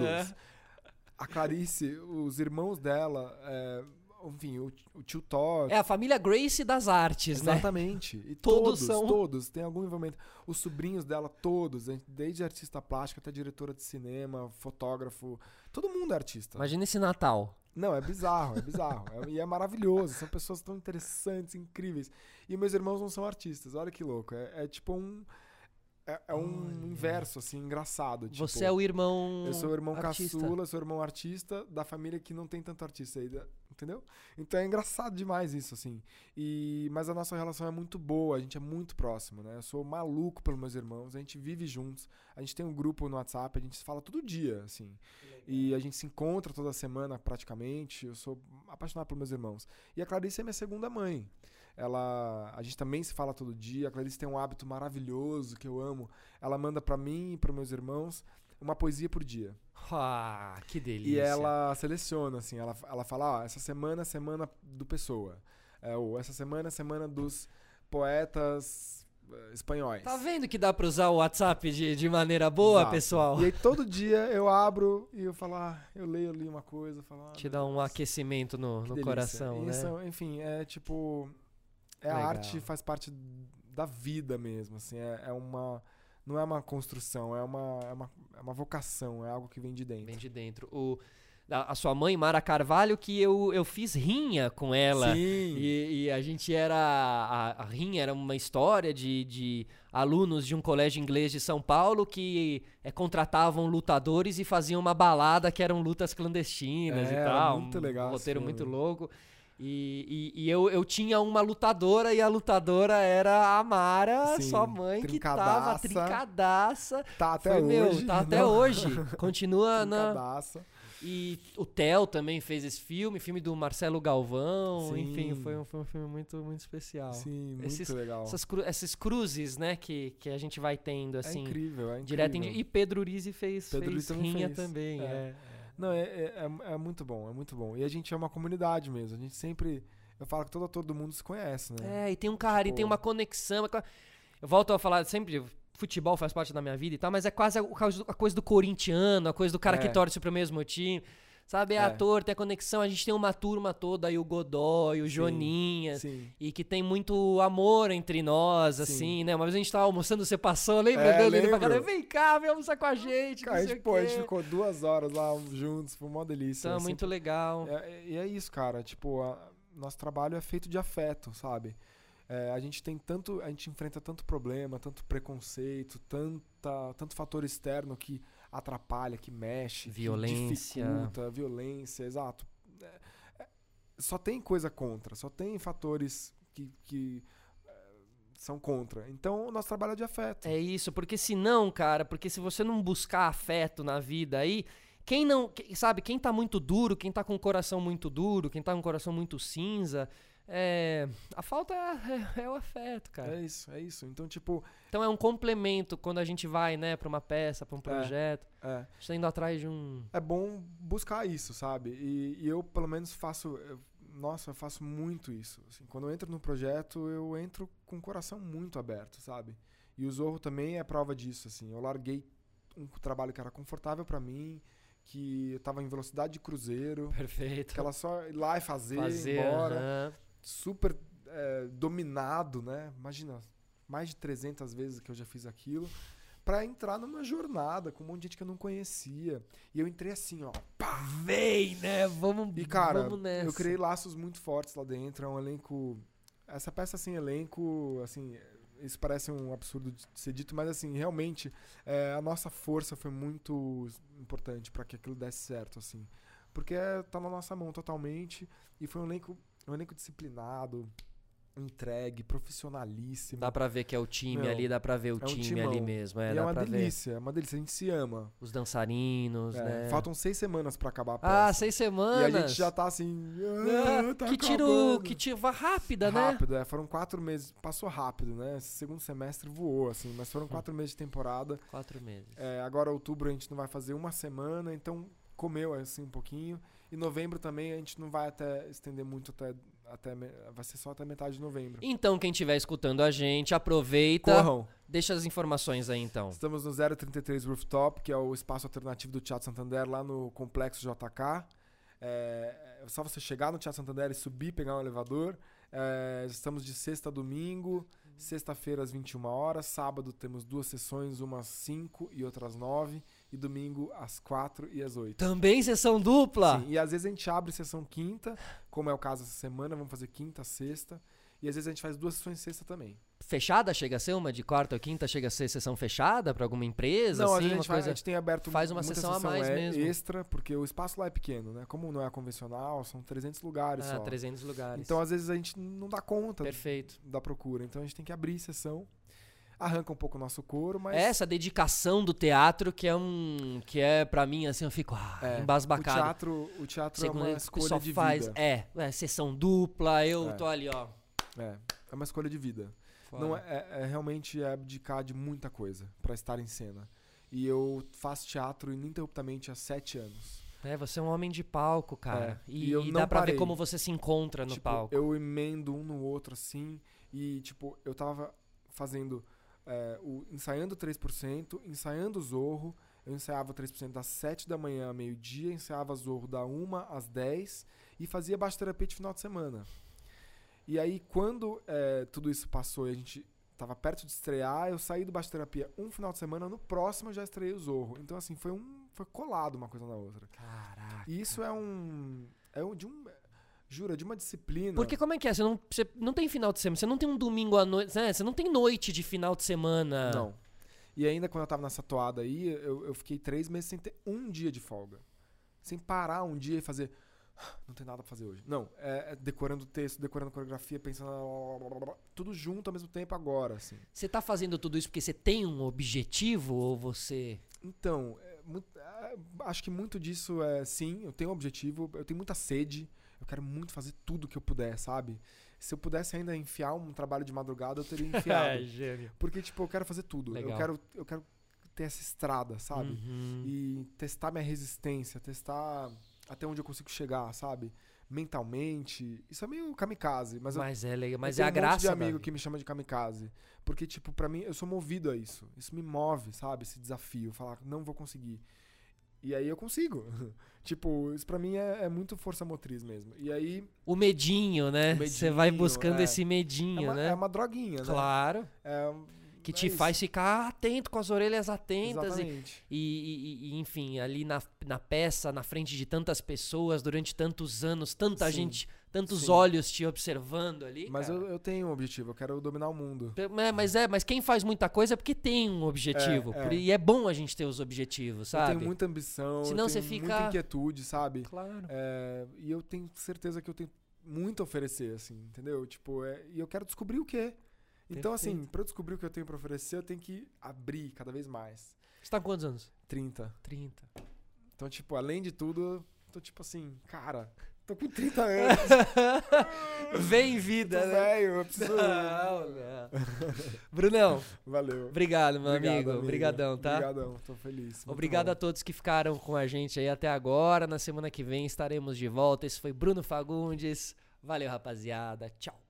a Clarice, os irmãos dela, é, enfim, o, o tio Thor, É a família Grace das artes, né? Exatamente. E [laughs] Todos todos, são- todos, tem algum envolvimento. Os sobrinhos dela, todos, desde artista plástica até diretora de cinema, fotógrafo, todo mundo é artista. Imagina esse Natal. Não, é bizarro, é bizarro. É- e é maravilhoso, são pessoas tão interessantes, incríveis. E meus irmãos não são artistas, olha que louco. É, é tipo um. É, é um inverso, assim, engraçado. Tipo, Você é o irmão eu sou o irmão artista. caçula, sou o irmão artista da família que não tem tanto artista aí, entendeu? Então é engraçado demais isso, assim. E, mas a nossa relação é muito boa, a gente é muito próximo, né? Eu sou maluco pelos meus irmãos, a gente vive juntos, a gente tem um grupo no WhatsApp, a gente se fala todo dia, assim. E a gente se encontra toda semana praticamente. Eu sou apaixonado pelos meus irmãos. E a Clarice é minha segunda mãe. Ela, a gente também se fala todo dia. A Clarice tem um hábito maravilhoso que eu amo. Ela manda pra mim e para meus irmãos uma poesia por dia. Ah, que delícia. E ela seleciona assim, ela, ela fala, ó, essa semana é semana do Pessoa. É, ou essa semana é semana dos poetas eh, espanhóis. Tá vendo que dá pra usar o WhatsApp de, de maneira boa, Exato. pessoal? E aí todo dia eu abro e eu falo, ah, eu leio ali uma coisa, falo, ah, Te dá um aquecimento no, no delícia. coração, né? Isso, enfim, é tipo. É Legal. a arte faz parte da vida mesmo, assim. É, é uma. Não é uma construção, é uma, é, uma, é uma vocação, é algo que vem de dentro. Vem de dentro. O, a, a sua mãe, Mara Carvalho, que eu, eu fiz rinha com ela. Sim. E, e a gente era. A, a rinha era uma história de, de alunos de um colégio inglês de São Paulo que é, contratavam lutadores e faziam uma balada que eram lutas clandestinas É, e tal. muito um legal esse roteiro muito filme. louco. E, e, e eu, eu tinha uma lutadora e a lutadora era a Mara, Sim, sua mãe, que tava trincadaça. Tá até Foi, meu, hoje. tá até não, hoje. Continua [laughs] na. E o Theo também fez esse filme, filme do Marcelo Galvão. Sim. Enfim, foi um, foi um filme muito, muito especial. Sim, muito Esses- legal. Essas, cru, essas cruzes, né, que, que a gente vai tendo, é assim. incrível, é incrível. direto em, E Pedro Urizi fez, Pedro fez Urizi rinha fez. também. É. é. Não, é, é, é- é muito bom, é muito bom. E a gente é uma comunidade mesmo. A gente sempre. Eu falo que todo todo mundo se conhece, né? É, e tem um carinho, Tipo- tem uma conexão. é Eu volto a falar sempre, futebol faz parte da minha vida e tal, mas é quase a, a coisa do corintiano, a coisa do cara que É. torce pro mesmo time. Sabe, é, É. ator, tem a conexão. A gente tem uma turma toda aí, o Godoy, o Sim, Joninha. Sim. E que tem muito amor entre nós, Sim. assim, né? Uma vez a gente tava almoçando, você passou, lembra É, dele? Ele lembro. falou, vem cá, vem almoçar com a gente, Cara, a gente, pô, a gente ficou duas horas lá juntos, foi uma delícia. Então, assim, muito legal. É, e é isso, cara. Tipo, a- nosso trabalho é feito de afeto, sabe? É, a gente tem tanto, a gente enfrenta tanto problema, tanto preconceito, tanta, tanto fator externo que atrapalha, que mexe, Violência. que dificulta, violência, exato. É, é, só tem coisa contra, só tem fatores que, que é, são contra. Então, o nosso trabalho é de afeto. É isso, porque senão, cara, porque se você não buscar afeto na vida aí, quem não, sabe, quem tá muito duro, quem tá com o coração muito duro, quem tá com o coração muito cinza, é, a falta é, é- é o afeto, cara. É isso, é isso. Então, tipo, Então é um complemento quando a gente vai, né, pra uma peça, pra um projeto, é, a gente tá indo atrás de um... é bom buscar isso, sabe? E, e eu, pelo menos, faço. eu- nossa, eu faço muito isso. assim. quando eu entro no projeto, eu entro com o coração muito aberto, sabe? E o Zorro também é prova disso, assim. Eu larguei um trabalho que era confortável pra mim, que eu tava em velocidade de cruzeiro, Perfeito. que ela só ir lá e fazer, Fazer, ir embora. aham. Super é, dominado, né? Imagina, mais de 300 vezes que eu já fiz aquilo, pra entrar numa jornada com um monte de gente que eu não conhecia. E eu entrei assim, ó. Pá! Vem, né, vamos, E cara, vamos nessa. eu criei laços muito fortes lá dentro, é um elenco essa peça sem elenco, assim, isso parece um absurdo de ser dito, mas assim, realmente é, a nossa força foi muito importante pra que aquilo desse certo, assim. Porque é, tá na nossa mão totalmente e foi um elenco, um elenco disciplinado, entregue, profissionalíssimo. Dá pra ver que é o time Meu, ali, dá pra ver o é um time timão. ali mesmo, é, e é uma delícia, é uma delícia, a gente se ama. Os dançarinos, É, né? Faltam seis semanas pra acabar a Ah, peça. seis E semanas. a gente já tá assim. Ah, "Ah, tá que tiro, acabando." que tiro rápida, né? Rápido, é. Foram quatro meses. Passou rápido, né? Esse segundo semestre voou, assim. Mas foram quatro meses de temporada. Quatro meses. É, agora, outubro, a gente não vai fazer uma semana. Então, comeu, assim, um pouquinho. E novembro também, a gente não vai até estender muito até... até vai ser só até metade de novembro. Então, quem estiver escutando a gente, aproveita. Corram! Deixa as informações aí, então. Estamos no 033 Rooftop, que é o espaço alternativo do Teatro Santander, lá no Complexo JK. É, é só você chegar no Teatro Santander e subir, pegar um elevador. É, estamos de sexta a domingo, sexta-feira às 21 horas, sábado temos duas sessões, uma às 5 e outra às 9, e domingo às 4 e às 8. Também sessão dupla. Sim, e às vezes a gente abre sessão quinta, como é o caso essa semana, vamos fazer quinta, sexta, e às vezes a gente faz duas sessões sexta também. Fechada chega a ser uma de quarta ou quinta? Chega a ser sessão fechada pra alguma empresa? Não, assim, a, gente vai- coisa... a gente tem aberto faz uma muita sessão a mais é mesmo. extra, porque o espaço lá é pequeno, né? Como não é convencional, são 300 lugares Ah, só. 300 lugares. Então, às vezes, a gente não dá conta Perfeito. da procura. Então, a gente tem que abrir sessão. Arranca um pouco o nosso couro, mas... Essa dedicação do teatro que é um... Que é, pra mim, assim, eu fico ah, é, o embasbacado. teatro, o teatro é uma o escolha pessoal de faz, vida. é, é, sessão dupla, eu É. tô ali, ó. É, é uma escolha de vida. fora. Não é, é- é realmente é abdicar de muita coisa pra estar em cena. E eu faço teatro ininterruptamente há sete anos. É, você é um homem de palco, cara. É, E, e e não dá pra ver parei. como você se encontra no tipo, palco. eu emendo um no outro assim. E, tipo, eu tava fazendo. É, o, ensaiando 3%, ensaiando o Zorro. Eu ensaiava 3% das 7 da manhã ao meio-dia, ensaiava Zorro da 1 às 10 e fazia baixo terapia de final de semana. E aí, quando é, tudo isso passou e a gente tava perto de estrear, eu saí do baixo terapia um final de semana, no próximo eu já estreiei o Zorro. Então, assim, foi um. Foi colado uma coisa na outra. Caraca. E isso é um. É um, de um. Jura, de uma disciplina. Porque como é que é? Você não, você não tem final de semana, você não tem um domingo à noite, né? Você não tem noite de final de semana. Não. E ainda quando eu tava nessa toada aí, eu, eu fiquei três meses sem ter um dia de folga. Sem parar um dia e fazer. não tem nada pra fazer hoje. Não, é, é decorando texto, decorando coreografia, pensando. Tudo junto ao mesmo tempo agora, assim. Você tá fazendo tudo isso porque você tem um objetivo ou você. Então, é muito- é, acho que muito disso é sim, eu tenho um objetivo, eu tenho muita sede, eu quero muito fazer tudo que eu puder, sabe? Se eu pudesse ainda enfiar um trabalho de madrugada, eu teria [laughs] enfiado. gênio. Porque, tipo, eu quero fazer tudo. Legal. Eu quero, eu quero ter essa estrada, sabe? Uhum. E testar minha resistência, testar até onde eu consigo chegar, sabe? Mentalmente. Isso é meio kamikaze, mas, eu- Mas é legal, eu mas é a um monte graça. de da amigo que me chama de kamikaze. Porque, tipo, pra mim, eu sou movido a isso. Isso me move, sabe? Esse desafio. Falar, não vou conseguir. E aí eu consigo. [laughs] tipo, isso pra mim é, é muito força motriz mesmo. E aí. O medinho, né? Você vai buscando é. esse É medinho, uma, né? é uma droguinha, né? Claro. É, Que é te faz ficar atento com as orelhas atentas e, e, e- enfim, ali na, na peça, na frente de tantas pessoas, durante tantos anos, tanta Sim, gente, tantos sim. olhos te observando ali. Mas eu, eu tenho um objetivo, eu quero dominar o mundo. É, mas é, mas quem faz muita coisa é porque tem um objetivo. É, é. E é bom a gente ter os objetivos, Eu sabe? tenho muita ambição, Senão eu você fica- muita inquietude, sabe? Claro. É, e eu tenho certeza que eu tenho muito a oferecer, assim, entendeu? Tipo, é, e eu quero descobrir o quê. Então, assim, pra eu descobrir o que eu tenho pra oferecer, eu tenho que abrir cada vez mais. Você tá com quantos anos? 30. 30. Então, tipo, além de tudo, eu tô tipo assim, cara, tô com 30 anos, [laughs] Vem tô vida, né? velho, eu preciso... Não, não. Brunão, Valeu. obrigado, meu Obrigado, amigo. amigo. Obrigadão, tá? Obrigadão, tô feliz. muito Obrigado bom. a todos que ficaram com a gente aí até agora. Na semana que vem estaremos de volta. Esse foi Bruno Fagundes. Valeu, rapaziada. Tchau.